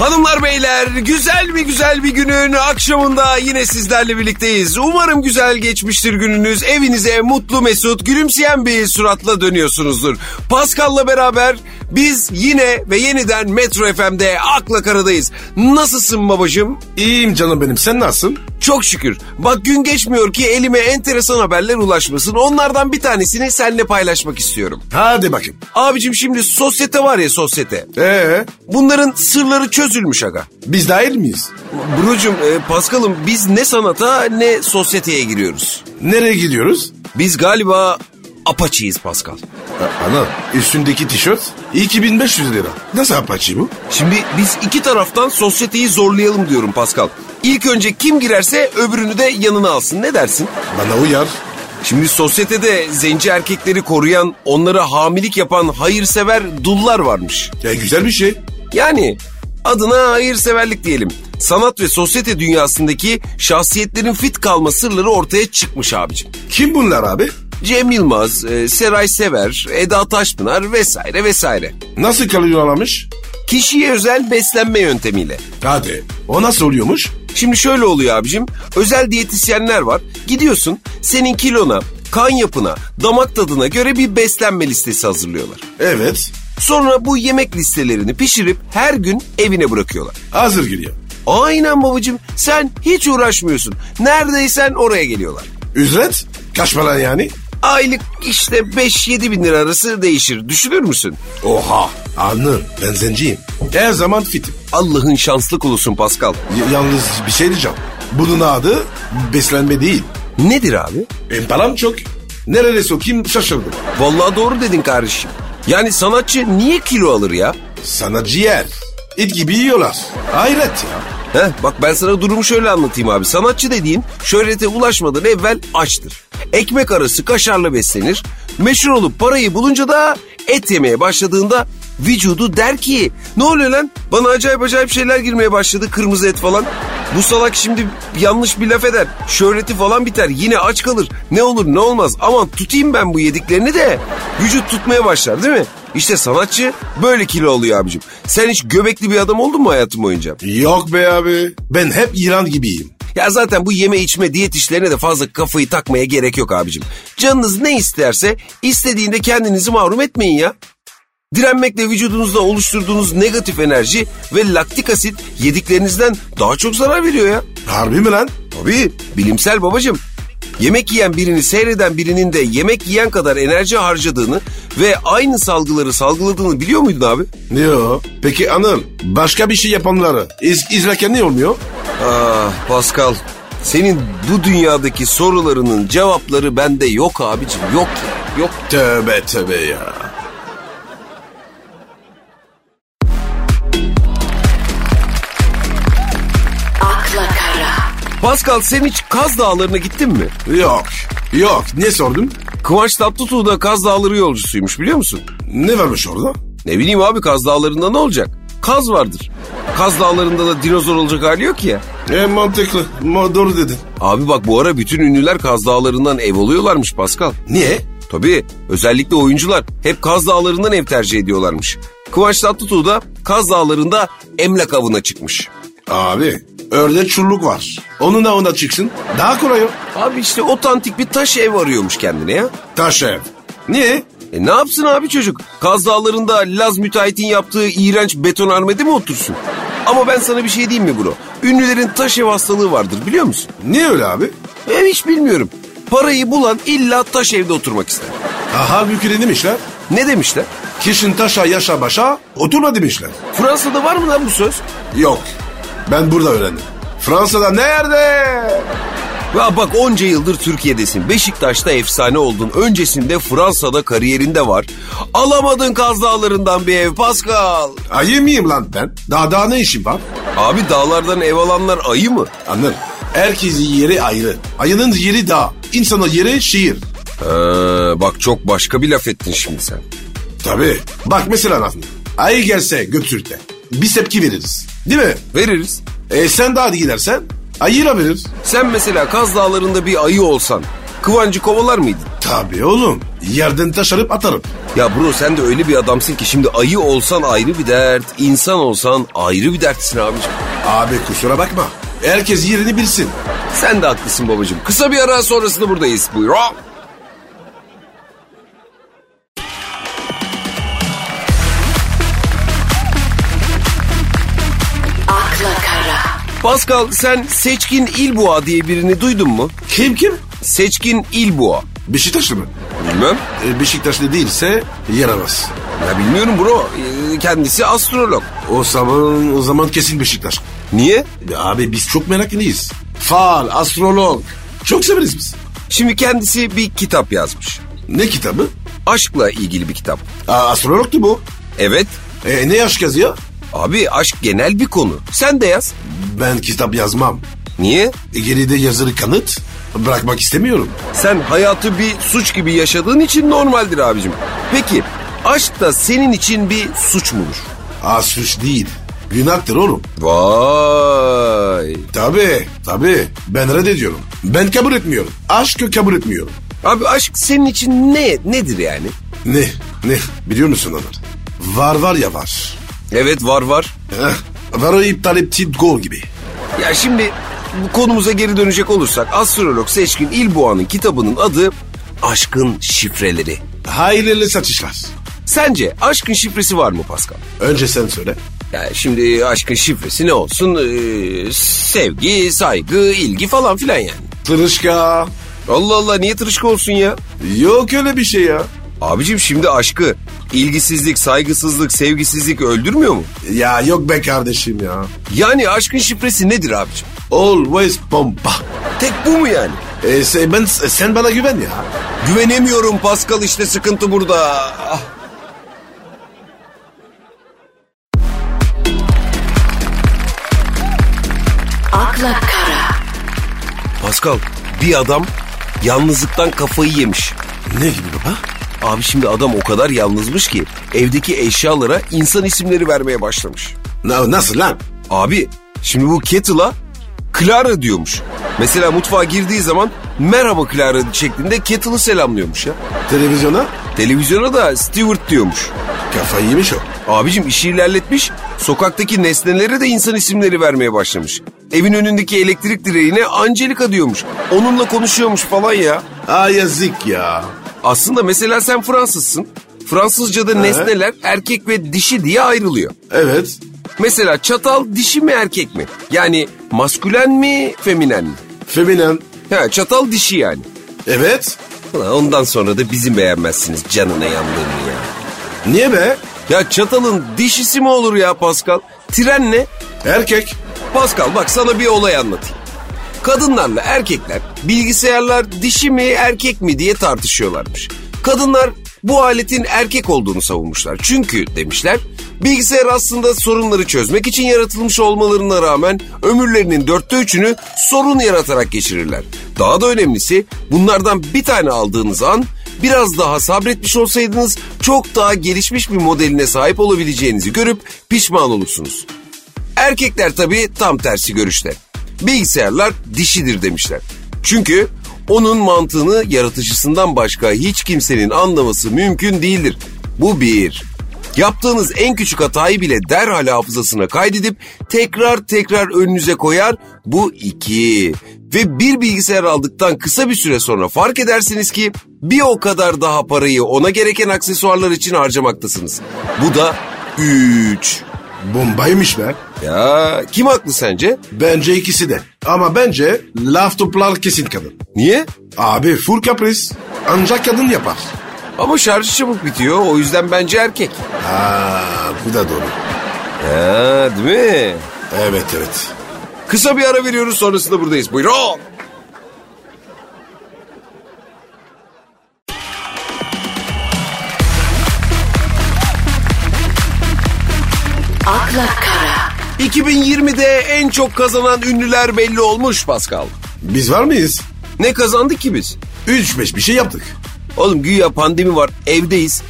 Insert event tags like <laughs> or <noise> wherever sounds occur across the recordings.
Hanımlar beyler güzel bir güzel bir günün akşamında yine sizlerle birlikteyiz. Umarım güzel geçmiştir gününüz. Evinize mutlu mesut gülümseyen bir suratla dönüyorsunuzdur. Pascal'la beraber biz yine ve yeniden Metro FM'de akla karadayız. Nasılsın babacığım? İyiyim canım benim sen nasılsın? Çok şükür. Bak gün geçmiyor ki elime enteresan haberler ulaşmasın. Onlardan bir tanesini seninle paylaşmak istiyorum. Hadi bakayım. Abicim şimdi sosyete var ya sosyete. Ee, Bunların sırları çözülmüş aga. biz dahil miyiz? Brucum, e, Paskal'ım biz ne sanata ne sosyeteye giriyoruz. Nereye gidiyoruz? Biz galiba apaçiyiz Paskal. Ha, Ana üstündeki tişört 2500 lira. Nasıl apaçı bu? Şimdi biz iki taraftan sosyeteyi zorlayalım diyorum Pascal. İlk önce kim girerse öbürünü de yanına alsın ne dersin? Bana uyar. Şimdi sosyetede zenci erkekleri koruyan, onlara hamilik yapan hayırsever dullar varmış. Ya güzel bir şey. Yani adına hayırseverlik diyelim. Sanat ve sosyete dünyasındaki şahsiyetlerin fit kalma sırları ortaya çıkmış abicim. Kim bunlar abi? Cem Yılmaz, e, Seray Sever, Eda Taşpınar vesaire vesaire. Nasıl kalıyorlarmış? Kişiye özel beslenme yöntemiyle. Hadi. O nasıl oluyormuş? Şimdi şöyle oluyor abicim. Özel diyetisyenler var. Gidiyorsun senin kilona, kan yapına, damak tadına göre bir beslenme listesi hazırlıyorlar. Evet. Sonra bu yemek listelerini pişirip her gün evine bırakıyorlar. Hazır geliyor. Aynen babacığım sen hiç uğraşmıyorsun. Neredeysen oraya geliyorlar. Ücret? Kaç para yani? Aylık işte 5-7 bin lira arası değişir. Düşünür müsün? Oha. Anladım. Ben zenciyim. Her zaman fitim. Allah'ın şanslı kulusun Pascal. Y- yalnız bir şey diyeceğim. Bunun adı beslenme değil. Nedir abi? Benim param çok. Nereye sokayım şaşırdım. Vallahi doğru dedin kardeşim. Yani sanatçı niye kilo alır ya? Sana ciğer. Et gibi yiyorlar. Hayret ya. Heh, bak ben sana durumu şöyle anlatayım abi. Sanatçı dediğin şöhrete ulaşmadan evvel açtır. Ekmek arası kaşarla beslenir. Meşhur olup parayı bulunca da et yemeye başladığında vücudu der ki ne oluyor lan? Bana acayip acayip şeyler girmeye başladı kırmızı et falan. Bu salak şimdi yanlış bir laf eder. Şöhreti falan biter yine aç kalır. Ne olur ne olmaz aman tutayım ben bu yediklerini de vücut tutmaya başlar değil mi? İşte sanatçı böyle kilo oluyor abicim. Sen hiç göbekli bir adam oldun mu hayatın boyunca? Yok be abi. Ben hep İran gibiyim. Ya zaten bu yeme içme diyet işlerine de fazla kafayı takmaya gerek yok abicim. Canınız ne isterse istediğinde kendinizi mahrum etmeyin ya. Direnmekle vücudunuzda oluşturduğunuz negatif enerji ve laktik asit yediklerinizden daha çok zarar veriyor ya. Harbi mi lan? Tabii bilimsel babacım. Yemek yiyen birini seyreden birinin de yemek yiyen kadar enerji harcadığını ve aynı salgıları salgıladığını biliyor muydun abi? Yo. Peki anıl başka bir şey yapanları iz, izlerken ne olmuyor? Ah Pascal senin bu dünyadaki sorularının cevapları bende yok abicim yok ya yok. Tövbe tövbe ya. Pascal sen hiç Kaz Dağları'na gittin mi? Yok. Yok. Niye sordun? Kıvanç Tatlıtuğ da Kaz Dağları yolcusuymuş biliyor musun? Ne varmış orada? Ne bileyim abi Kaz Dağları'nda ne olacak? Kaz vardır. Kaz Dağları'nda da dinozor olacak hali yok ya. E mantıklı. Ma- doğru dedin. Abi bak bu ara bütün ünlüler Kaz Dağları'ndan ev oluyorlarmış Pascal. Niye? Tabii özellikle oyuncular hep Kaz Dağları'ndan ev tercih ediyorlarmış. Kıvanç Tatlıtuğ da Kaz Dağları'nda emlak avına çıkmış. Abi örde çulluk var. Onun da ona çıksın. Daha kolay o. Abi işte otantik bir taş ev arıyormuş kendine ya. Taş ev. Niye? E ne yapsın abi çocuk? Kaz Dağları'nda Laz müteahhitin yaptığı iğrenç betonarmede mi otursun? Ama ben sana bir şey diyeyim mi bro? Ünlülerin taş ev hastalığı vardır biliyor musun? Niye öyle abi? Ben hiç bilmiyorum. Parayı bulan illa taş evde oturmak ister. Aha ne demişler? Ne demişler? Kişin taşa yaşa başa oturma demişler. Fransa'da var mı lan bu söz? Yok. Ben burada öğrendim. Fransa'da nerede? Ya bak onca yıldır Türkiye'desin. Beşiktaş'ta efsane oldun. Öncesinde Fransa'da kariyerinde var. Alamadın Kaz Dağları'ndan bir ev Pascal. Ayı mıyım lan ben? Daha daha ne işim var? Abi dağlardan ev alanlar ayı mı? Anladın. Herkesin yeri ayrı. Ayının yeri dağ. İnsanın yeri şehir. Ee, bak çok başka bir laf ettin şimdi sen. Tabii. Bak mesela Rahmi. Ayı gelse Göktürk'te. Biz tepki veririz. Değil mi? Veririz. E sen daha gidersen ayıyla veririz. Sen mesela Kaz Dağları'nda bir ayı olsan Kıvancı kovalar mıydın? Tabii oğlum. Yerden taş alıp atarım. Ya bro sen de öyle bir adamsın ki şimdi ayı olsan ayrı bir dert, insan olsan ayrı bir dertsin abicim. Abi kusura bakma. Herkes yerini bilsin. Sen de haklısın babacığım. Kısa bir ara sonrasında buradayız. Buyurun. Pascal sen Seçkin İlboğa diye birini duydun mu? Kim kim? Seçkin İlboğa. Beşiktaşlı mı? Bilmem. E, Beşiktaşlı değilse yaramaz. Ya bilmiyorum bro. Ee, Kendisi astrolog. O zaman o zaman kesin Beşiktaş. Niye? Ya abi biz çok meraklıyız. Fal, astrolog. Çok severiz biz. Şimdi kendisi bir kitap yazmış. Ne kitabı? Aşkla ilgili bir kitap. Aa, astrologtu bu. Evet. E, ne aşk yazıyor? Abi aşk genel bir konu. Sen de yaz. Ben kitap yazmam. Niye? E, geride yazılı kanıt bırakmak istemiyorum. Sen hayatı bir suç gibi yaşadığın için normaldir abicim. Peki aşk da senin için bir suç mudur? Aa, suç değil. Günahtır oğlum. Vay. Tabii, tabii. Ben reddediyorum. Ben kabul etmiyorum. Aşkı kabul etmiyorum. Abi aşk senin için ne nedir yani? Ne, ne biliyor musun Ömer? Var var ya var. Evet var var. Heh, varı iptal ettiği gol gibi. Ya şimdi bu konumuza geri dönecek olursak astrolog Seçkin İlboğa'nın kitabının adı Aşkın Şifreleri. Hayırlı satışlar. Sence aşkın şifresi var mı Pascal? Önce sen söyle. Yani şimdi aşkın şifresi ne olsun? Ee, sevgi, saygı, ilgi falan filan yani. Tırışka. Allah Allah niye tırışka olsun ya? Yok öyle bir şey ya. Abicim şimdi aşkı ilgisizlik, saygısızlık, sevgisizlik öldürmüyor mu? Ya yok be kardeşim ya. Yani aşkın şifresi nedir abicim? Always pompa. Tek bu mu yani? E, sen, ben, sen bana güven ya. Güvenemiyorum Pascal işte sıkıntı burada. Ah. akla kara, Pascal bir adam yalnızlıktan kafayı yemiş. Ne gibi baba? Abi şimdi adam o kadar yalnızmış ki evdeki eşyalara insan isimleri vermeye başlamış. Na, nasıl lan? Abi şimdi bu kettle'a Clara diyormuş. Mesela mutfağa girdiği zaman merhaba Clara şeklinde kettle'ı selamlıyormuş ya. Televizyona Televizyona da Stewart diyormuş. kafayı yemiş o. Abicim işi ilerletmiş, sokaktaki nesnelere de insan isimleri vermeye başlamış. Evin önündeki elektrik direğine Angelica diyormuş. Onunla konuşuyormuş falan ya. Aa yazık ya. Aslında mesela sen Fransızsın. Fransızca'da nesneler erkek ve dişi diye ayrılıyor. Evet. Mesela çatal dişi mi erkek mi? Yani maskülen mi feminen mi? Feminen. Ha, çatal dişi yani. Evet. Ulan Ondan sonra da bizim beğenmezsiniz canına yandığını ya. Niye be? Ya çatalın dişisi mi olur ya Pascal? Tren ne? Erkek. Pascal bak sana bir olay anlatayım. Kadınlarla erkekler bilgisayarlar dişi mi erkek mi diye tartışıyorlarmış. Kadınlar bu aletin erkek olduğunu savunmuşlar. Çünkü demişler bilgisayar aslında sorunları çözmek için yaratılmış olmalarına rağmen ömürlerinin dörtte üçünü sorun yaratarak geçirirler. Daha da önemlisi bunlardan bir tane aldığınız an biraz daha sabretmiş olsaydınız çok daha gelişmiş bir modeline sahip olabileceğinizi görüp pişman olursunuz. Erkekler tabii tam tersi görüşte. Bilgisayarlar dişidir demişler. Çünkü onun mantığını yaratıcısından başka hiç kimsenin anlaması mümkün değildir. Bu bir. Yaptığınız en küçük hatayı bile derhal hafızasına kaydedip tekrar tekrar önünüze koyar. Bu iki. Ve bir bilgisayar aldıktan kısa bir süre sonra fark edersiniz ki bir o kadar daha parayı ona gereken aksesuarlar için harcamaktasınız. Bu da üç. Bombaymış be. Ya kim haklı sence? Bence ikisi de. Ama bence laf toplar kesin kadın. Niye? Abi full kapris. Ancak kadın yapar. Ama şarjı çabuk bitiyor o yüzden bence erkek. Aa, bu da doğru. Ha, değil mi? Evet evet. Kısa bir ara veriyoruz sonrasında buradayız. Buyurun. 2020'de en çok kazanan ünlüler belli olmuş Pascal. Biz var mıyız? Ne kazandık ki biz? 3-5 bir şey yaptık. Oğlum güya pandemi var evdeyiz.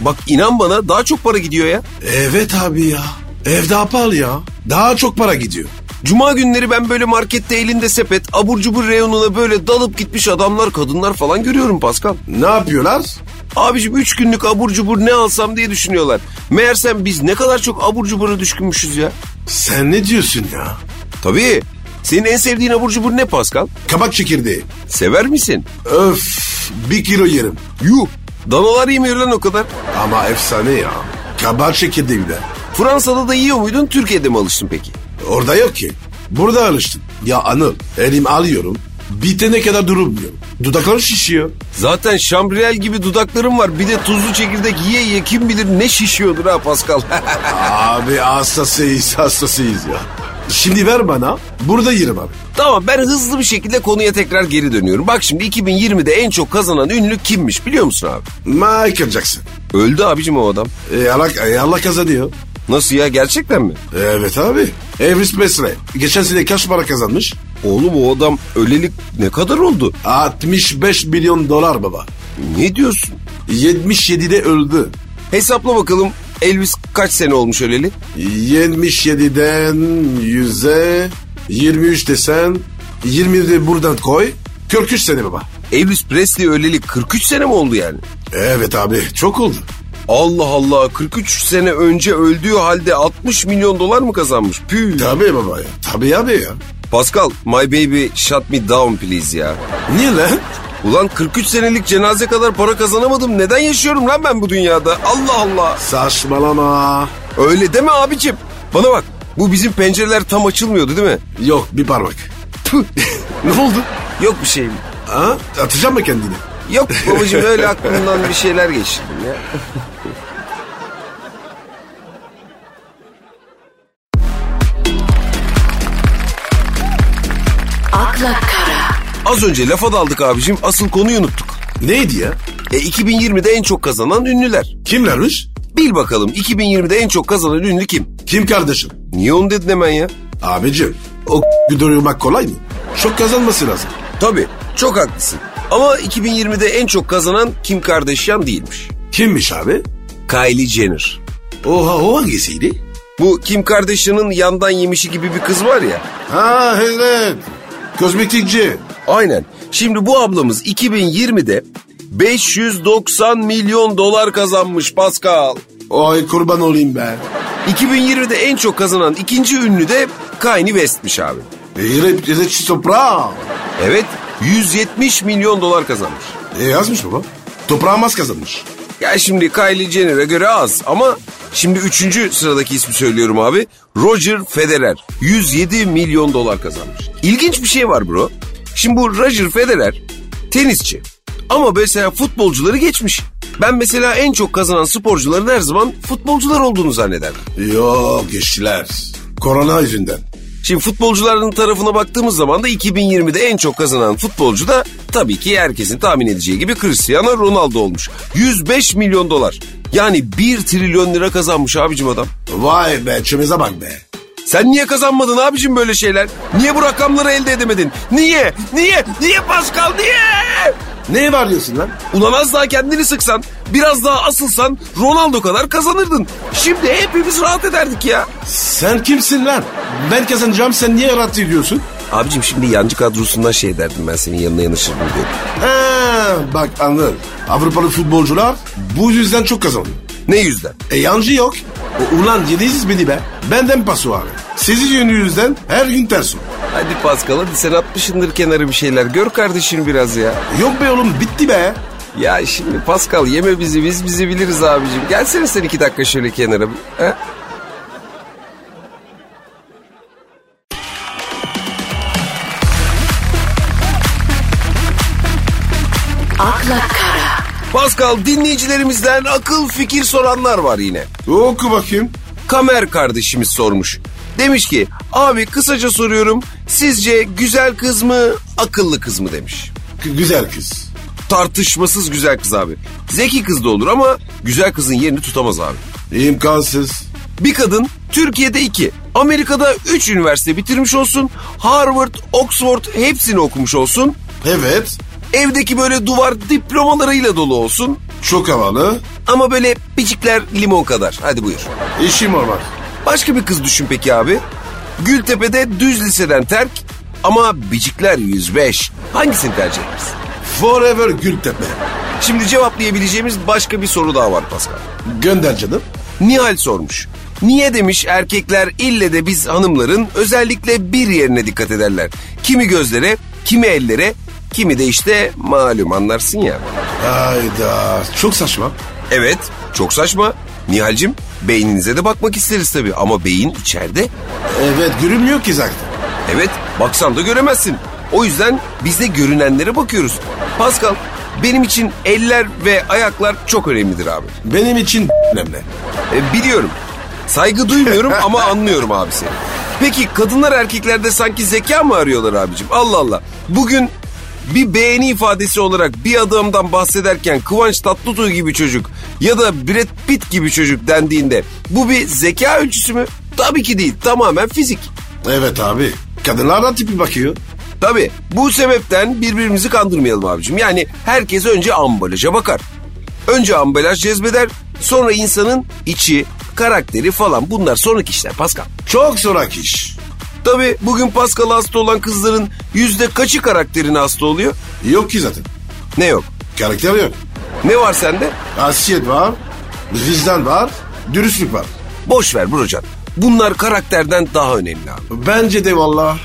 Bak inan bana daha çok para gidiyor ya. Evet abi ya. Ev daha pahalı ya. Daha çok para gidiyor. Cuma günleri ben böyle markette elinde sepet abur cubur reyonuna böyle dalıp gitmiş adamlar kadınlar falan görüyorum Pascal. Ne yapıyorlar? Abicim üç günlük abur cubur ne alsam diye düşünüyorlar. Meğersem biz ne kadar çok abur cubura düşkünmüşüz ya. Sen ne diyorsun ya? Tabii. Senin en sevdiğin abur cubur ne Pascal? Kabak çekirdeği. Sever misin? Öf bir kilo yerim. Yuh. Danalar yemiyor lan o kadar. Ama efsane ya. Kabak çekirdeği de. Fransa'da da yiyor muydun? Türkiye'de mi alıştın peki? Orada yok ki. Burada alıştım. Ya Anıl elim alıyorum. Bitene kadar durmuyorum. Dudaklarım şişiyor. Zaten şambriyel gibi dudaklarım var. Bir de tuzlu çekirdek yiye yiye kim bilir ne şişiyordur ha Pascal. <laughs> Abi hastasıyız hastasıyız ya. Şimdi ver bana. Burada yerim abi. tamam ben hızlı bir şekilde konuya tekrar geri dönüyorum. Bak şimdi 2020'de en çok kazanan ünlü kimmiş biliyor musun abi? Michael Jackson. Öldü abicim o adam. E, Allah, e, Allah kazanıyor. Nasıl ya gerçekten mi? Evet abi. Elvis Presley. Geçen sene kaç para kazanmış? Oğlum o adam ölelik ne kadar oldu? 65 milyon dolar baba. Ne diyorsun? 77'de öldü. Hesapla bakalım Elvis kaç sene olmuş öleli? 77'den 100'e 23 desen 20 de buradan koy. 43 sene baba. Elvis Presley öleli 43 sene mi oldu yani? Evet abi çok oldu. Allah Allah 43 sene önce öldüğü halde 60 milyon dolar mı kazanmış? Püh. Tabii baba ya. Tabii abi ya. Pascal my baby shut me down please ya. Niye lan? Ulan 43 senelik cenaze kadar para kazanamadım. Neden yaşıyorum lan ben bu dünyada? Allah Allah. Saçmalama. Öyle deme abicim. Bana bak. Bu bizim pencereler tam açılmıyordu değil mi? Yok bir parmak. <laughs> Ne oldu? Yok bir şey. Ha? Atacağım mı kendini? Yok babacığım öyle <laughs> aklımdan bir şeyler geçirdim ya. Az önce lafa daldık abicim. Asıl konuyu unuttuk. Neydi ya? E 2020'de en çok kazanan ünlüler. Kimlermiş? Bil bakalım 2020'de en çok kazanan ünlü kim? Kim kardeşim? Niye onu dedin hemen ya? Abicim o doyurmak kolay mı? Çok kazanması lazım. Tabii çok haklısın. Ama 2020'de en çok kazanan Kim Kardashian değilmiş. Kimmiş abi? Kylie Jenner. Oha o hangisiydi? Bu Kim Kardashian'ın yandan yemişi gibi bir kız var ya. Ha evet. Kozmetikçi. Aynen. Şimdi bu ablamız 2020'de 590 milyon dolar kazanmış Pascal. Ay kurban olayım be. 2020'de en çok kazanan ikinci ünlü de Kanye West'miş abi. Rap toprağı. Evet 170 milyon dolar kazanmış. E yazmış baba. Toprağım az kazanmış. Ya şimdi Kylie Jenner'e göre az ama şimdi üçüncü sıradaki ismi söylüyorum abi. Roger Federer 107 milyon dolar kazanmış. İlginç bir şey var bro. Şimdi bu Roger Federer tenisçi ama mesela futbolcuları geçmiş. Ben mesela en çok kazanan sporcuların her zaman futbolcular olduğunu zannederdim. Yok geçtiler. Korona yüzünden. Şimdi futbolcuların tarafına baktığımız zaman da 2020'de en çok kazanan futbolcu da tabii ki herkesin tahmin edeceği gibi Cristiano Ronaldo olmuş. 105 milyon dolar. Yani 1 trilyon lira kazanmış abicim adam. Vay be çömeze bak be. Sen niye kazanmadın abicim böyle şeyler? Niye bu rakamları elde edemedin? Niye? Niye? Niye Pascal niye? Ne var diyorsun lan? Ulan az daha kendini sıksan, biraz daha asılsan Ronaldo kadar kazanırdın. Şimdi hepimiz rahat ederdik ya. Sen kimsin lan? Ben kazanacağım sen niye rahat ediyorsun? Abicim şimdi yancı kadrosundan şey derdim ben senin yanına yanaşırdım diye. Ha, bak anladım. Avrupalı futbolcular bu yüzden çok kazanıyor. Ne yüzden? E yancı yok. Ulan yediniz beni be. Benden paso abi. Sizin yüzden her gün ters o. Hadi Pascal hadi sen atmışındır kenara bir şeyler. Gör kardeşini biraz ya. Yok be oğlum bitti be. Ya şimdi Pascal yeme bizi biz bizi biliriz abicim. Gelsene sen iki dakika şöyle kenara. He? Pascal dinleyicilerimizden akıl fikir soranlar var yine. Oku bakayım. Kamer kardeşimiz sormuş. Demiş ki abi kısaca soruyorum sizce güzel kız mı akıllı kız mı demiş. G- güzel kız. Tartışmasız güzel kız abi. Zeki kız da olur ama güzel kızın yerini tutamaz abi. İmkansız. Bir kadın Türkiye'de iki, Amerika'da üç üniversite bitirmiş olsun, Harvard, Oxford hepsini okumuş olsun, Evet. Evdeki böyle duvar diplomalarıyla dolu olsun Çok havalı. ama böyle picikler limon kadar. Hadi buyur. İşim olmaz. Başka bir kız düşün peki abi. Gültepe'de düz liseden terk ama bicikler 105. Hangisini tercih edersin? Forever Gültepe. Şimdi cevaplayabileceğimiz başka bir soru daha var Pascal. Gönder canım. Nihal sormuş. Niye demiş erkekler ille de biz hanımların özellikle bir yerine dikkat ederler. Kimi gözlere, kimi ellere, kimi de işte malum anlarsın ya. Hayda çok saçma. Evet çok saçma. Nihal'cim beyninize de bakmak isteriz tabii ama beyin içeride. Evet görünmüyor ki zaten. Evet baksan da göremezsin. O yüzden biz de görünenlere bakıyoruz. Pascal benim için eller ve ayaklar çok önemlidir abi. Benim için önemli. E, biliyorum. Saygı duymuyorum <laughs> ama anlıyorum abi seni. Peki kadınlar erkeklerde sanki zeka mı arıyorlar abicim? Allah Allah. Bugün bir beğeni ifadesi olarak bir adamdan bahsederken Kıvanç Tatlıtuğ gibi çocuk ya da Brad Pitt gibi çocuk dendiğinde bu bir zeka ölçüsü mü? Tabii ki değil. Tamamen fizik. Evet abi. Kadınlar da tipi bakıyor. Tabii bu sebepten birbirimizi kandırmayalım abicim. Yani herkes önce ambalaja bakar. Önce ambalaj cezbeder sonra insanın içi, karakteri falan bunlar sonraki işler Pascal. Çok sonraki iş. Tabii bugün Pascal hasta olan kızların yüzde kaçı karakterine hasta oluyor? Yok ki zaten. Ne yok? Karakter yok. Ne var sende? Hasiyet var. Vicdan var. Dürüstlük var. Boş ver brocan. Bunlar karakterden daha önemli abi. Bence de valla.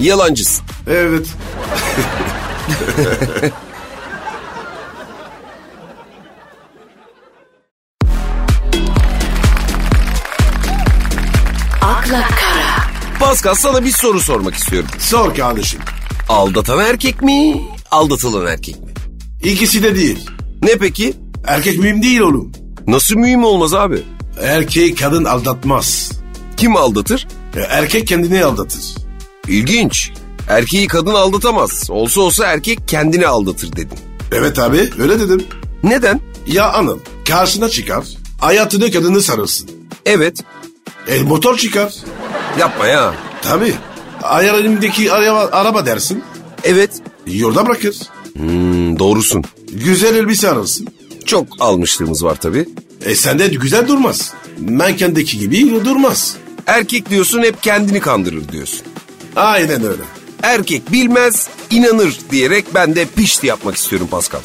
Yalancısın. Evet. <laughs> Pascal sana bir soru sormak istiyorum. Sor kardeşim. Aldatan erkek mi? Aldatılan erkek mi? İkisi de değil. Ne peki? Erkek mühim değil oğlum. Nasıl mühim olmaz abi? Erkeği kadın aldatmaz. Kim aldatır? E, Erkek kendini aldatır. İlginç. Erkeği kadın aldatamaz. Olsa olsa erkek kendini aldatır dedin. Evet abi öyle dedim. Neden? Ya anıl karşına çıkar. Hayatını kadını sarılsın. Evet. E motor çıkar. Yapma ya. Tabii. Ayar elimdeki araba, araba dersin. Evet. Yolda bırakır. Hmm, doğrusun. Güzel elbise alırsın. Çok almışlığımız var tabii. E sende güzel durmaz. Menkendeki gibi durmaz. Erkek diyorsun hep kendini kandırır diyorsun. Aynen öyle. Erkek bilmez, inanır diyerek ben de pişti yapmak istiyorum Pascal.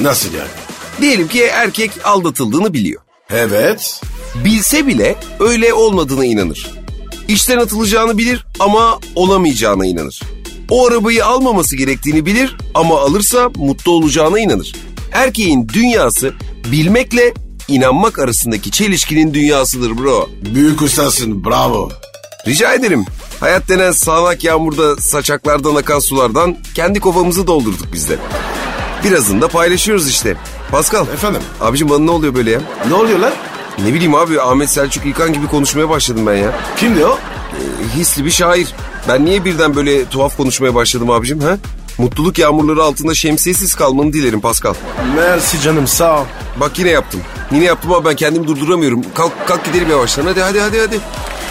Nasıl yani? Diyelim ki erkek aldatıldığını biliyor. Evet. Bilse bile öyle olmadığına inanır. İşten atılacağını bilir ama olamayacağına inanır. O arabayı almaması gerektiğini bilir ama alırsa mutlu olacağına inanır. Erkeğin dünyası bilmekle inanmak arasındaki çelişkinin dünyasıdır bro. Büyük ustasın bravo. Rica ederim. Hayat denen sağanak yağmurda saçaklardan akan sulardan kendi kovamızı doldurduk biz de. Birazını da paylaşıyoruz işte. Pascal. Efendim? Abicim bana ne oluyor böyle ya? Ne oluyor lan? Ne bileyim abi Ahmet Selçuk İlkan gibi konuşmaya başladım ben ya. Kimdi o? E, Hisli bir şair. Ben niye birden böyle tuhaf konuşmaya başladım abicim ha? Mutluluk yağmurları altında şemsiyesiz kalmanı dilerim Pascal. Mersi canım sağ ol. Bak yine yaptım. Yine yaptım ama ben kendimi durduramıyorum. Kalk kalk gidelim yavaştan hadi hadi hadi hadi.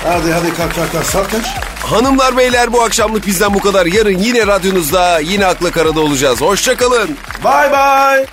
Hadi hadi kalk kalk kalk saat kaç? Hanımlar beyler bu akşamlık bizden bu kadar. Yarın yine radyonuzda yine akla karada olacağız. Hoşçakalın. Bye bye.